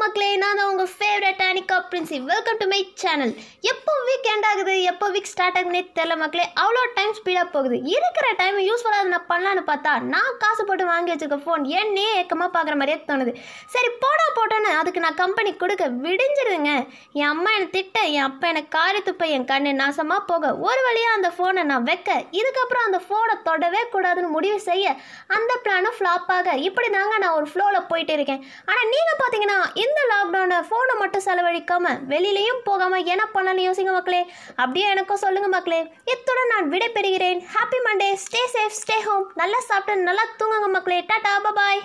மக்களே நான் தான் உங்கள் favourite Anika Princy. Welcome to my channel எப்போ வீக் எண்ட் ஆகுது? எப்போ வீக் ஸ்டார்ட் ஆகுதுனே தெரியல மக்களே. அவ்வளோ டைம் ஸ்பீடாக போகுது. இருக்கிற டைம் யூஸ்ஃபுல்லாக நான் பண்ணலான்னு பார்த்தா நான் காசு போட்டு வாங்கி வச்சிருக்க ஃபோன் என்னே ஏக்கமாக பார்க்குற மாதிரியே தோணுது. சரி போடா போட்டோன்னு அதுக்கு நான் கம்பெனி கொடுக்க விடிஞ்சிருதுங்க. என் அம்மா என்னை திட்ட என் அப்பா எனக்கு காரி துப்ப என் கண்ணு நாசமாக போக. ஒரு வழியாக அந்த ஃபோனை நான் வைக்க இதுக்கப்புறம் அந்த ஃபோனை தொடவே கூடாதுன்னு முடிவு செய்ய அந்த பிளானும் ஃப்ளாப் ஆக. இப்படி தாங்க நான் ஒரு ஃப்ளோவில் போயிட்டு இருக்கேன். ஆனால் நீங்கள் பார்த்தீங்கன்னா இந்த லாக்டவுனை ஃபோனை மட்டும் செலவழிக்காம வெளியிலையும் போகாமல் என்ன பண்ணலாம் யோசிங்க மக்களே. அப்படியே எனக்கும் சொல்லுங்க மக்களே. இத்துடன் நான் விடைபெறுகிறேன். Happy Monday stay safe stay home நல்லா சாப்பிட்டு நல்லா தூங்குங்க மக்களே. டாடா பாய்